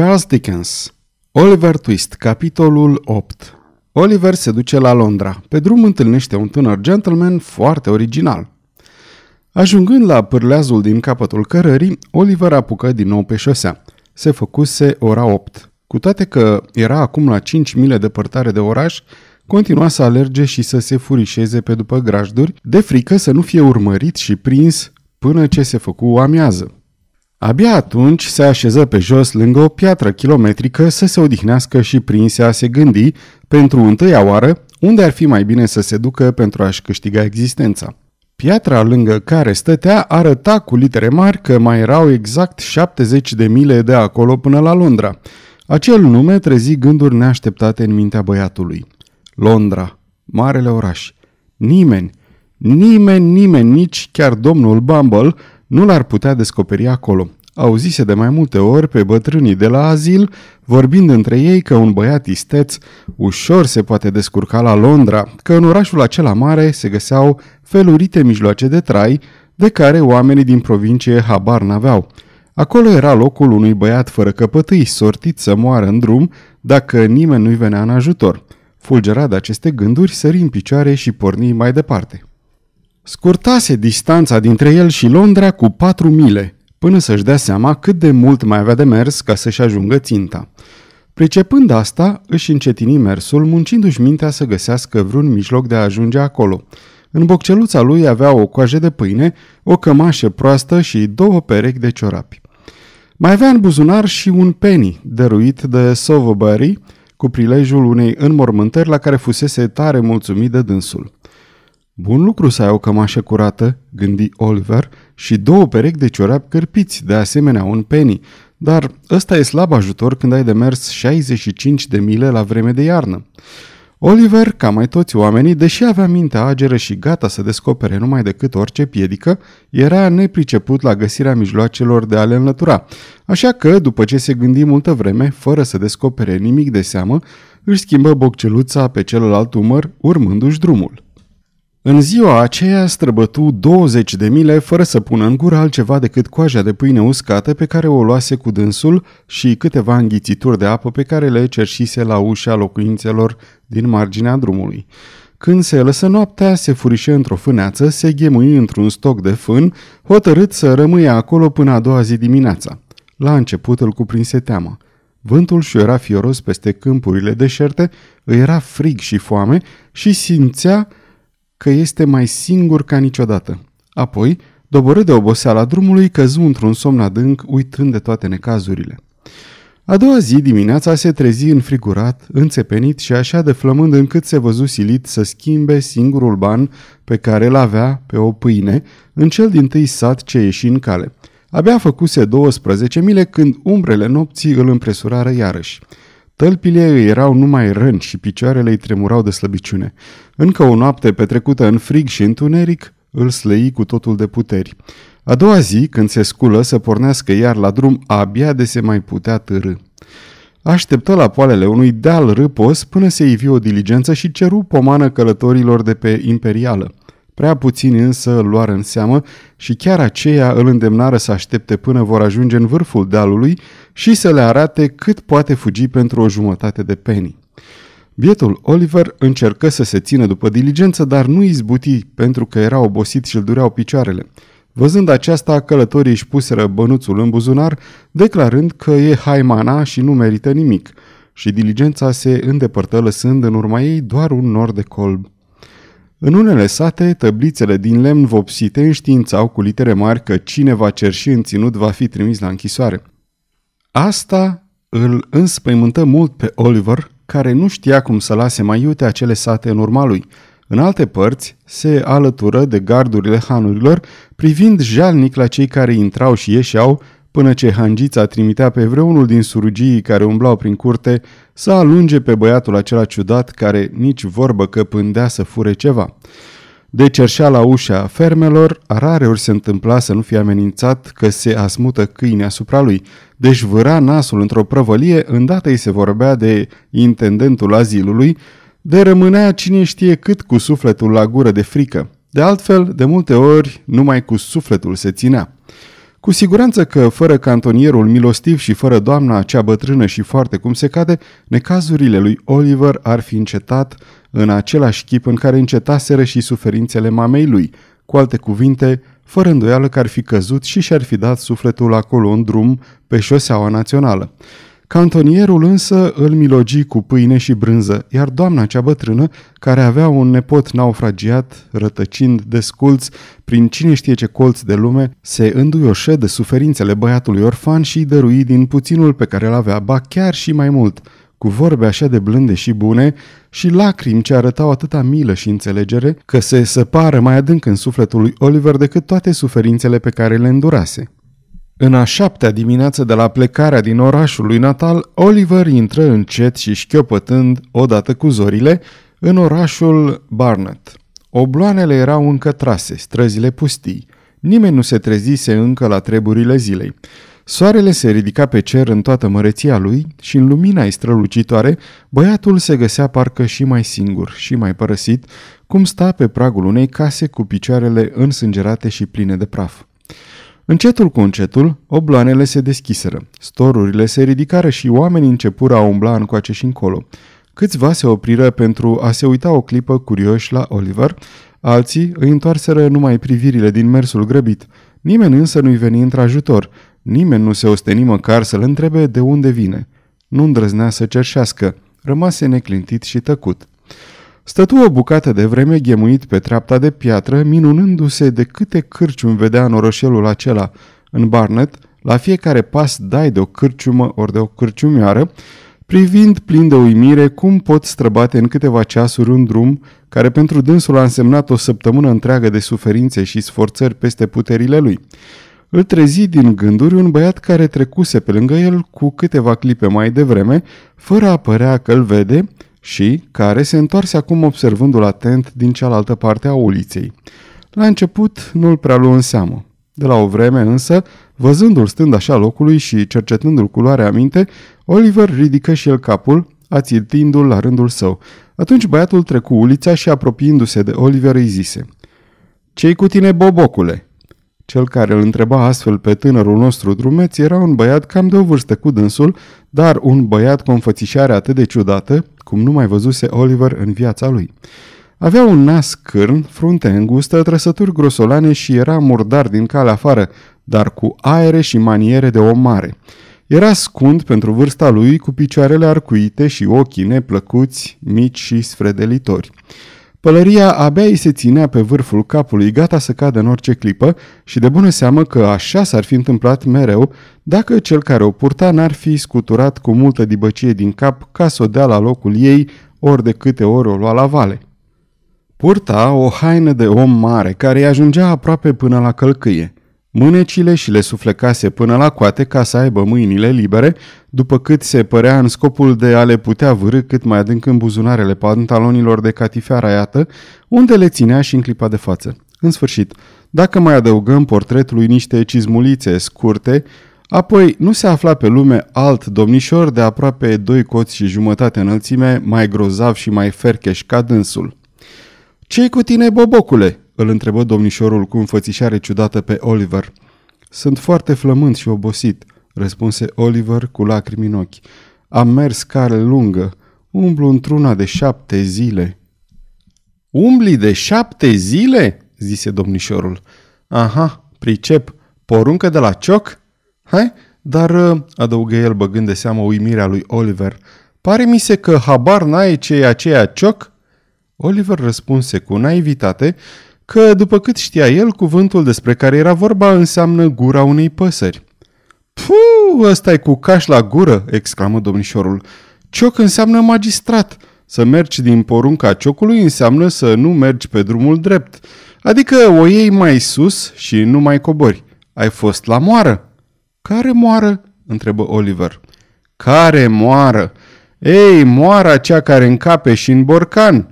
Charles Dickens Oliver Twist, capitolul 8 Oliver se duce la Londra. Pe drum întâlnește un tânăr gentleman foarte original. Ajungând la pârleazul din capătul cărării, Oliver apucă din nou pe șosea. Se făcuse ora 8. Cu toate că era acum la 5 mile depărtare de oraș, continua să alerge și să se furișeze pe după grajduri, de frică să nu fie urmărit și prins până ce se făcu o amiază. Abia atunci se așeză pe jos lângă o piatră kilometrică să se odihnească și prinse a se gândi, pentru întâia oară, unde ar fi mai bine să se ducă pentru a-și câștiga existența. Piatra lângă care stătea arăta cu litere mari că mai erau exact 70 de mile de acolo până la Londra. Acel nume trezi gânduri neașteptate în mintea băiatului. Londra, marele oraș. Nimeni, nimeni, nimeni, nici chiar domnul Bumble nu l-ar putea descoperi acolo. Auzise de mai multe ori pe bătrânii de la azil, vorbind între ei că un băiat isteț ușor se poate descurca la Londra, că în orașul acela mare se găseau felurite mijloace de trai, de care oamenii din provincie habar n-aveau. Acolo era locul unui băiat fără căpătâi, sortit să moară în drum, dacă nimeni nu-i venea în ajutor. Fulgerat de aceste gânduri, sări în picioare și porni mai departe. Scurtase distanța dintre el și Londra cu patru mile, până să-și dea seama cât de mult mai avea de mers ca să-și ajungă ținta. Pricepând asta, își încetini mersul, muncindu-și mintea să găsească vreun mijloc de a ajunge acolo. În bocceluța lui avea o coajă de pâine, o cămașă proastă și două perechi de ciorapi. Mai avea în buzunar și un penny, dăruit de Sovobury, cu prilejul unei înmormântări la care fusese tare mulțumit de dânsul. Bun lucru să ai o cămașă curată, gândi Oliver, și două perechi de ciorapi cărpiți, de asemenea un penny, dar ăsta e slab ajutor când ai de mers 65 de mile la vreme de iarnă. Oliver, ca mai toți oamenii, deși avea mintea ageră și gata să descopere numai decât orice piedică, era nepriceput la găsirea mijloacelor de a le înlătura. Așa că, după ce se gândi multă vreme, fără să descopere nimic de seamă, își schimbă bocceluța pe celălalt umăr, urmându-și drumul. În ziua aceea străbătu 20 de mile fără să pună în gură altceva decât coaja de pâine uscată pe care o luase cu dânsul și câteva înghițituri de apă pe care le cerșise la ușa locuințelor din marginea drumului. Când se lăsă noaptea, se furișe într-o fâneață, se ghemui într-un stoc de fân, hotărât să rămâie acolo până a doua zi dimineața. La început îl cuprinse teama. Vântul și era fioros peste câmpurile deșerte, îi era frig și foame și simțea că este mai singur ca niciodată. Apoi, doborât de oboseala drumului, căzu într-un somn adânc, uitând de toate necazurile. A doua zi dimineața se trezi înfrigurat, înțepenit și așa de flămând încât se văzu silit să schimbe singurul ban pe care îl avea pe o pâine în cel din tâi sat ce ieși în cale. Abia făcuse 12 mile când umbrele nopții îl împresurară iarăși. Tălpile îi erau numai răni și picioarele îi tremurau de slăbiciune. Încă o noapte petrecută în frig și întuneric îl slăi cu totul de puteri. A doua zi, când se sculă să pornească iar la drum, abia de se mai putea târâ. Așteptă la poalele unui deal râpos până se ivi o diligență și ceru pomană călătorilor de pe Imperială. Prea puțini însă îl luară în seamă și chiar aceea îl îndemnară să aștepte până vor ajunge în vârful dealului și să le arate cât poate fugi pentru o jumătate de penny. Bietul Oliver încercă să se țină după diligență, dar nu izbuti pentru că era obosit și îl dureau picioarele. Văzând aceasta, călătorii își puseră bănuțul în buzunar, declarând că e haimana și nu merită nimic, și diligența se îndepărtă lăsând în urma ei doar un nor de colb. În unele sate, tăblițele din lemn vopsite înștiințau cu litere mari că cine va cerși în ținut va fi trimis la închisoare. Asta îl înspăimântă mult pe Oliver, care nu știa cum să lase mai iute acele sate în urma lui. În alte părți, se alătură de gardurile hanurilor, privind jalnic la cei care intrau și ieșeau, până ce hangița trimitea pe vreunul din surugii care umblau prin curte să alunge pe băiatul acela ciudat care nici vorbă că pândea să fure ceva. De cerșea la ușa fermelor, rare ori se întâmpla să nu fie amenințat că se asmută câine asupra lui, deci vâra nasul într-o prăvălie, îndată îi se vorbea de intendentul azilului, de rămânea cine știe cât cu sufletul la gură de frică. De altfel, de multe ori, numai cu sufletul se ținea. Cu siguranță că, fără cantonierul milostiv și fără doamna cea bătrână și foarte cum se cade, necazurile lui Oliver ar fi încetat în același chip în care încetaseră și suferințele mamei lui. Cu alte cuvinte, fără îndoială că ar fi căzut și și-ar fi dat sufletul acolo în drum pe șoseaua națională. Cantonierul însă îl milogi cu pâine și brânză, iar doamna cea bătrână, care avea un nepot naufragiat, rătăcind desculț prin cine știe ce colț de lume, se înduioșă de suferințele băiatului orfan și îi dărui din puținul pe care îl avea, ba chiar și mai mult, cu vorbe așa de blânde și bune și lacrimi ce arătau atâta milă și înțelegere că se săpară mai adânc în sufletul lui Oliver decât toate suferințele pe care le îndurase. În a șaptea dimineață de la plecarea din orașul lui natal, Oliver intră încet și șchiopătând, odată cu zorile, în orașul Barnet. Obloanele erau încă trase, străzile pustii. Nimeni nu se trezise încă la treburile zilei. Soarele se ridica pe cer în toată măreția lui și în lumina ei strălucitoare, băiatul se găsea parcă și mai singur și mai părăsit, cum sta pe pragul unei case cu picioarele însângerate și pline de praf. Încetul cu încetul, obloanele se deschiseră, storurile se ridicară și oamenii începură a umbla încoace și încolo. Câțiva se opriră pentru a se uita o clipă curioși la Oliver, alții îi întoarseră numai privirile din mersul grăbit. Nimeni însă nu-i veni într-ajutor, nimeni nu se osteni măcar să-l întrebe de unde vine. Nu îndrăznea să cerșească, rămase neclintit și tăcut. Stătu o bucată de vreme ghemuit pe treapta de piatră, minunându-se de câte cârciumi vedea în orășelul acela. În Barnet, la fiecare pas dai de o cârciumă ori de o cârciumioară, privind plin de uimire cum pot străbate în câteva ceasuri un drum care pentru dânsul a însemnat o săptămână întreagă de suferințe și sforțări peste puterile lui. Îl trezi din gânduri un băiat care trecuse pe lângă el cu câteva clipe mai devreme, fără a părea că îl vede, și care se întoarse acum observându-l atent din cealaltă parte a uliței. La început nu-l prea luă în seamă. De la o vreme însă, văzându-l stând așa locului și cercetându-l culoarea minte, Oliver ridică și el capul, ațintindu-l la rândul său. Atunci băiatul trecu ulița și apropiindu-se de Oliver îi zise Ce-i cu tine, bobocule?" Cel care îl întreba astfel pe tânărul nostru drumeț era un băiat cam de o vârstă cu dânsul, dar un băiat cu o înfățișare atât de ciudată, cum nu mai văzuse Oliver în viața lui. Avea un nas cârn, frunte îngustă, trăsături grosolane și era murdar din calea afară, dar cu aere și maniere de om mare. Era scund pentru vârsta lui, cu picioarele arcuite și ochii neplăcuți, mici și sfredelitori. Pălăria abia îi se ținea pe vârful capului, gata să cadă în orice clipă și de bună seamă că așa s-ar fi întâmplat mereu dacă cel care o purta n-ar fi scuturat cu multă dibăcie din cap ca să o dea la locul ei ori de câte ori o lua la vale. Purta o haină de om mare care îi ajungea aproape până la călcâie. Mânecile și le suflecase până la coate ca să aibă mâinile libere, după cât se părea în scopul de a le putea vârâ cât mai adânc în buzunarele pantalonilor de catifea raiată, unde le ținea și în clipa de față. În sfârșit, dacă mai adăugăm portretului niște cizmulițe scurte, apoi nu se afla pe lume alt domnișor de aproape doi coți și jumătate înălțime, mai grozav și mai fercheș ca dânsul. Ce-i cu tine, bobocule?" Îl întrebă domnișorul cu înfățișare ciudată pe Oliver. Sunt foarte flământ și obosit, răspunse Oliver cu lacrimi în ochi. Am mers care lungă, umblu într-una de șapte zile. Umbli de șapte zile? zise domnișorul. Aha, pricep, poruncă de la cioc? Hai, dar, uh, adăugă el băgând de seamă uimirea lui Oliver, pare mi se că habar n-ai ce e aceea cioc? Oliver răspunse cu naivitate că, după cât știa el, cuvântul despre care era vorba înseamnă gura unei păsări. Puh, ăsta e cu caș la gură!" exclamă domnișorul. Cioc înseamnă magistrat. Să mergi din porunca ciocului înseamnă să nu mergi pe drumul drept. Adică o iei mai sus și nu mai cobori. Ai fost la moară?" Care moară?" întrebă Oliver. Care moară? Ei, moara cea care încape și în borcan.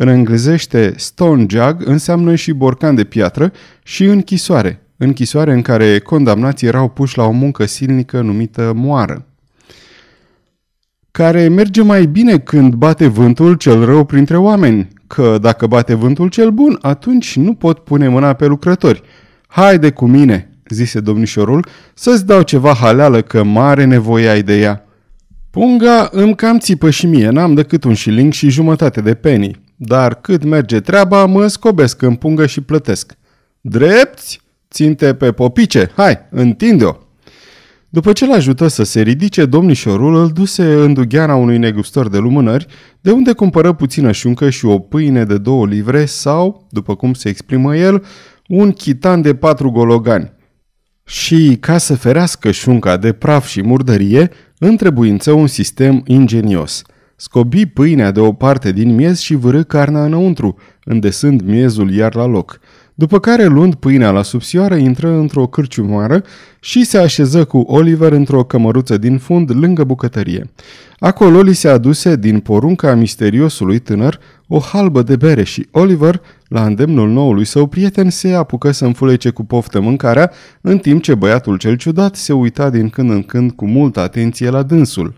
În englezește stone jug înseamnă și borcan de piatră și închisoare, închisoare în care condamnații erau puși la o muncă silnică numită moară care merge mai bine când bate vântul cel rău printre oameni, că dacă bate vântul cel bun, atunci nu pot pune mâna pe lucrători. Haide cu mine, zise domnișorul, să-ți dau ceva haleală că mare nevoie ai de ea. Punga îmi cam țipă și mie, n-am decât un șiling și jumătate de penny. Dar cât merge treaba, mă scobesc în pungă și plătesc. Drepți? Ținte pe popice, hai, întinde-o! După ce l-ajută să se ridice, domnișorul îl duse în dugheana unui negustor de lumânări, de unde cumpără puțină șuncă și o pâine de două livre sau, după cum se exprimă el, un chitan de patru gologani. Și, ca să ferească șunca de praf și murdărie, întrebuință un sistem ingenios. Scobi pâinea de o parte din miez și vârâ carnea înăuntru, îndesând miezul iar la loc – după care, luând pâinea la subțioară, intră într-o cârciumoară și se așeză cu Oliver într-o cămăruță din fund lângă bucătărie. Acolo li se aduse din porunca misteriosului tânăr o halbă de bere și Oliver, la îndemnul noului său prieten, se apucă să înfulece cu poftă mâncarea, în timp ce băiatul cel ciudat se uita din când în când cu multă atenție la dânsul.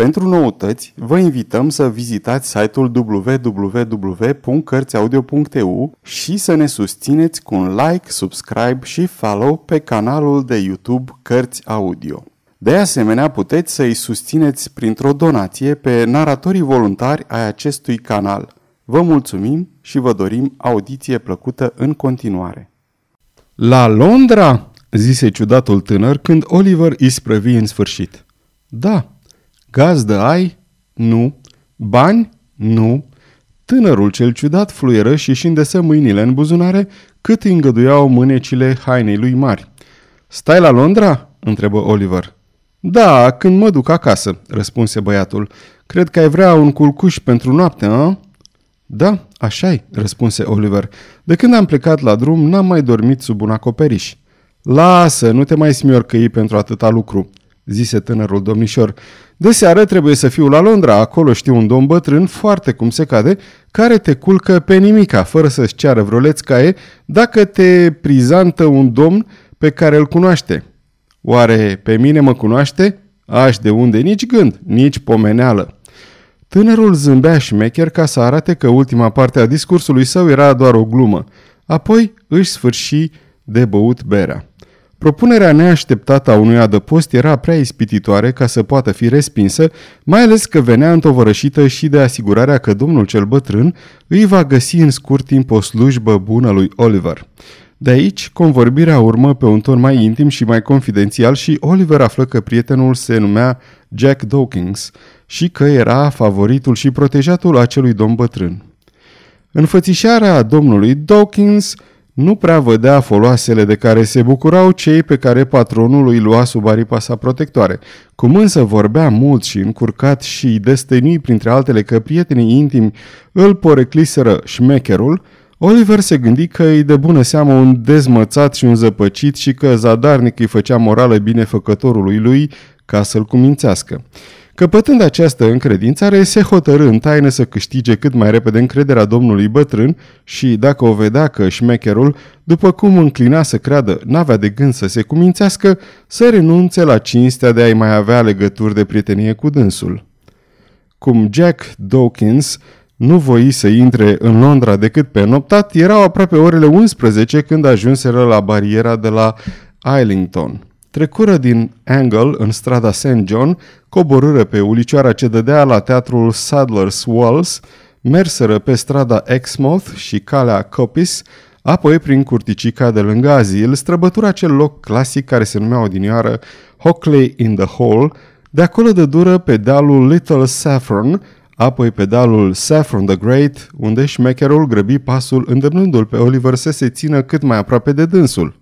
Pentru noutăți, vă invităm să vizitați site-ul www.cărțiaudio.eu și să ne susțineți cu un like, subscribe și follow pe canalul de YouTube Cărți Audio. De asemenea, puteți să îi susțineți printr-o donație pe naratorii voluntari ai acestui canal. Vă mulțumim și vă dorim audiție plăcută în continuare. La Londra? zise ciudatul tânăr când Oliver îi sprăvi în sfârșit. Da, Gazdă ai? Nu. Bani? Nu. Tânărul cel ciudat fluieră și își îndesă mâinile în buzunare cât îi îngăduiau mânecile hainei lui mari. Stai la Londra?" întrebă Oliver. Da, când mă duc acasă," răspunse băiatul. Cred că ai vrea un culcuș pentru noapte, a? Da, așa-i, răspunse Oliver. De când am plecat la drum, n-am mai dormit sub un acoperiș. Lasă, nu te mai smiorcăi pentru atâta lucru zise tânărul domnișor. De seară trebuie să fiu la Londra, acolo știu un domn bătrân, foarte cum se cade, care te culcă pe nimica, fără să-ți ceară vreo lețcaie, dacă te prizantă un domn pe care îl cunoaște. Oare pe mine mă cunoaște? Aș de unde nici gând, nici pomeneală. Tânărul zâmbea șmecher ca să arate că ultima parte a discursului său era doar o glumă. Apoi își sfârși de băut berea. Propunerea neașteptată a unui adăpost era prea ispititoare ca să poată fi respinsă, mai ales că venea întovărășită și de asigurarea că domnul cel bătrân îi va găsi în scurt timp o slujbă bună lui Oliver. De aici, convorbirea urmă pe un ton mai intim și mai confidențial și Oliver află că prietenul se numea Jack Dawkins și că era favoritul și protejatul acelui domn bătrân. Înfățișarea domnului Dawkins – nu prea vădea foloasele de care se bucurau cei pe care patronul îi lua sub aripa sa protectoare. Cum însă vorbea mult și încurcat și destănui printre altele că prietenii intimi îl porecliseră șmecherul, Oliver se gândi că îi de bună seamă un dezmățat și un zăpăcit și că zadarnic îi făcea morală binefăcătorului lui ca să-l cumințească. Căpătând această încredințare, se hotărâ în taină să câștige cât mai repede încrederea domnului bătrân și, dacă o vedea că șmecherul, după cum înclina să creadă, n-avea de gând să se cumințească, să renunțe la cinstea de a-i mai avea legături de prietenie cu dânsul. Cum Jack Dawkins nu voi să intre în Londra decât pe noptat, erau aproape orele 11 când ajunseră la bariera de la Islington. Trecură din Angle în strada St. John, coborâră pe ulicioara ce dădea la teatrul Sadler's Wells, merseră pe strada Exmouth și calea Coppice, apoi prin curticica de lângă azil, străbătura acel loc clasic care se numea odinioară Hockley in the Hall, de acolo de dură pe dealul Little Saffron, apoi pe dealul Saffron the Great, unde șmecherul grăbi pasul îndemnându-l pe Oliver să se țină cât mai aproape de dânsul.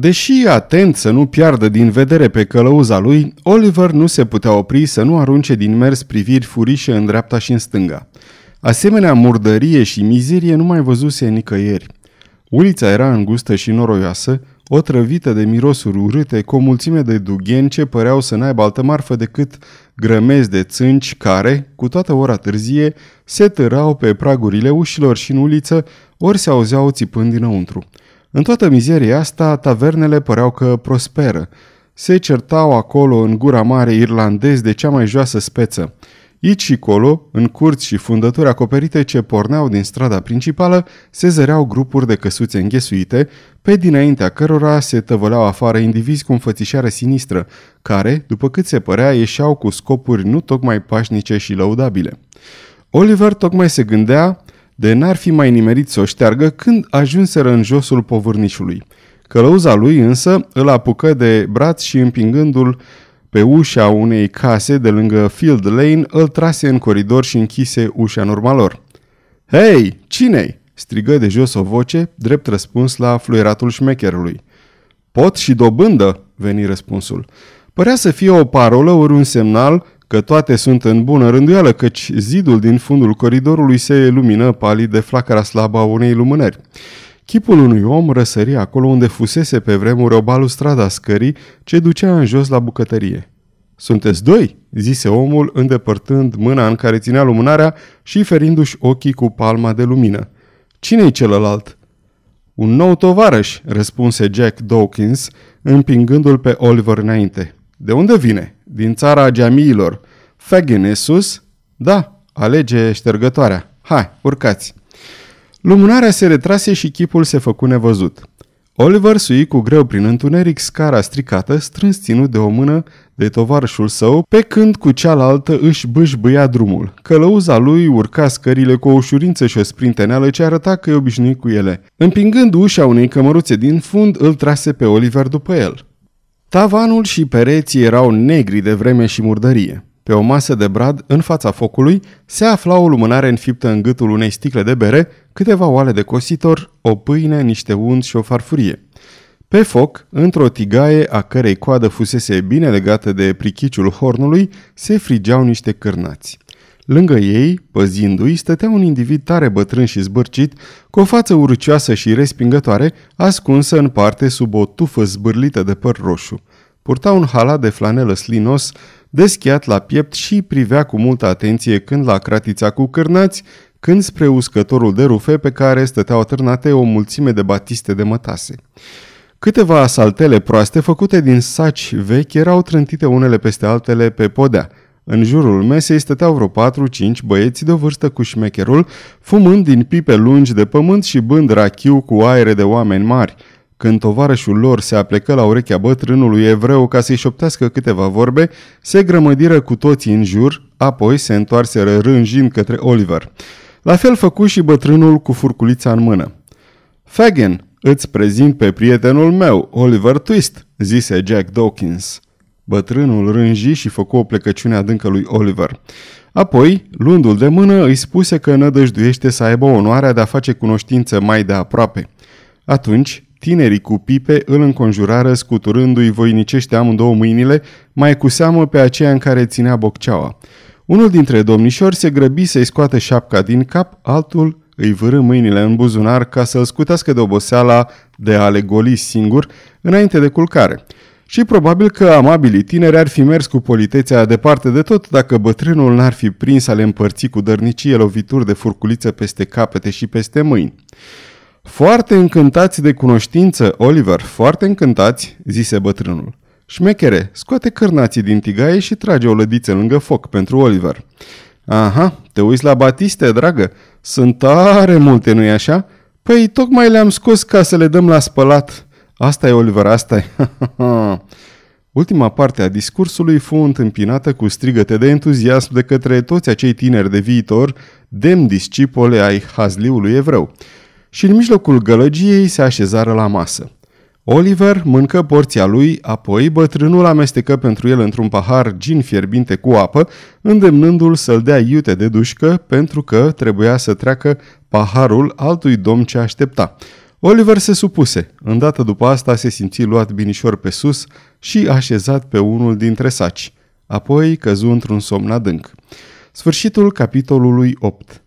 Deși atent să nu piardă din vedere pe călăuza lui, Oliver nu se putea opri să nu arunce din mers priviri furișe în dreapta și în stânga. Asemenea murdărie și mizerie nu mai văzuse nicăieri. Ulița era îngustă și noroioasă, otrăvită de mirosuri urâte, cu o mulțime de dugheni ce păreau să n-aibă altă marfă decât grămezi de țânci care, cu toată ora târzie, se târau pe pragurile ușilor și în uliță, ori se auzeau țipând dinăuntru. În toată mizeria asta, tavernele păreau că prosperă. Se certau acolo în gura mare irlandezi de cea mai joasă speță. Aici și colo, în curți și fundături acoperite ce porneau din strada principală, se zăreau grupuri de căsuțe înghesuite, pe dinaintea cărora se tăvăleau afară indivizi cu înfățișare sinistră, care, după cât se părea, ieșeau cu scopuri nu tocmai pașnice și lăudabile. Oliver tocmai se gândea de n-ar fi mai nimerit să o șteargă când ajunseră în josul povârnișului. Călăuza lui însă îl apucă de braț și împingându-l pe ușa unei case de lângă Field Lane, îl trase în coridor și închise ușa în urma lor. Hei, cine-i? strigă de jos o voce, drept răspuns la fluieratul șmecherului. Pot și dobândă, veni răspunsul. Părea să fie o parolă ori un semnal că toate sunt în bună rânduială, căci zidul din fundul coridorului se lumină palid de flacăra slabă a unei lumânări. Chipul unui om răsări acolo unde fusese pe vremuri o balustrada a scării ce ducea în jos la bucătărie. Sunteți doi?" zise omul, îndepărtând mâna în care ținea lumânarea și ferindu-și ochii cu palma de lumină. Cine-i celălalt?" Un nou tovarăș," răspunse Jack Dawkins, împingându-l pe Oliver înainte. De unde vine?" Din țara geamiilor. Fagin e sus?" Da, alege ștergătoarea. Hai, urcați!" Lumânarea se retrase și chipul se făcu nevăzut. Oliver sui cu greu prin întuneric scara stricată, strâns ținut de o mână de tovarășul său, pe când cu cealaltă își bâșbâia drumul. Călăuza lui urca scările cu o ușurință și o sprinteneală ce arăta că e obișnuit cu ele. Împingând ușa unei cămăruțe din fund, îl trase pe Oliver după el. Tavanul și pereții erau negri de vreme și murdărie. Pe o masă de brad, în fața focului, se afla o lumânare înfiptă în gâtul unei sticle de bere, câteva oale de cositor, o pâine, niște unt și o farfurie. Pe foc, într-o tigaie a cărei coadă fusese bine legată de prichiciul hornului, se frigeau niște cârnați. Lângă ei, păzindu-i, stătea un individ tare bătrân și zbârcit, cu o față urcioasă și respingătoare, ascunsă în parte sub o tufă zbârlită de păr roșu. Purta un halat de flanelă slinos, deschiat la piept și privea cu multă atenție când la cratița cu cârnați, când spre uscătorul de rufe pe care stăteau atârnate o mulțime de batiste de mătase. Câteva saltele proaste făcute din saci vechi erau trântite unele peste altele pe podea. În jurul mesei stăteau vreo patru-cinci băieți de vârstă cu șmecherul, fumând din pipe lungi de pământ și bând rachiu cu aere de oameni mari – când tovarășul lor se aplecă la urechea bătrânului evreu ca să-i șoptească câteva vorbe, se grămădiră cu toții în jur, apoi se întoarseră rânjind către Oliver. La fel făcu și bătrânul cu furculița în mână. Fagin, îți prezint pe prietenul meu, Oliver Twist, zise Jack Dawkins. Bătrânul rânji și făcu o plecăciune adâncă lui Oliver. Apoi, luându-l de mână, îi spuse că nădăjduiește să aibă onoarea de a face cunoștință mai de aproape. Atunci, Tinerii cu pipe îl înconjurară scuturându-i voinicește amândouă mâinile, mai cu seamă pe aceea în care ținea bocceaua. Unul dintre domnișori se grăbi să-i scoată șapca din cap, altul îi vârâ mâinile în buzunar ca să-l scutească de oboseala de a le goli singur înainte de culcare. Și probabil că amabilii tineri ar fi mers cu politețea departe de tot dacă bătrânul n-ar fi prins a le împărți cu dărnicie lovituri de furculiță peste capete și peste mâini. Foarte încântați de cunoștință, Oliver, foarte încântați, zise bătrânul. Șmechere, scoate cârnații din tigaie și trage o lădiță lângă foc pentru Oliver. Aha, te uiți la Batiste, dragă? Sunt tare multe, nu-i așa? Păi, tocmai le-am scos ca să le dăm la spălat. Asta e, Oliver, asta e. Ultima parte a discursului fu întâmpinată cu strigăte de entuziasm de către toți acei tineri de viitor, demn discipole ai hazliului evreu și în mijlocul gălăgiei se așezară la masă. Oliver mâncă porția lui, apoi bătrânul amestecă pentru el într-un pahar gin fierbinte cu apă, îndemnându-l să-l dea iute de dușcă pentru că trebuia să treacă paharul altui domn ce aștepta. Oliver se supuse. Îndată după asta se simți luat binișor pe sus și așezat pe unul dintre saci. Apoi căzu într-un somn adânc. Sfârșitul capitolului 8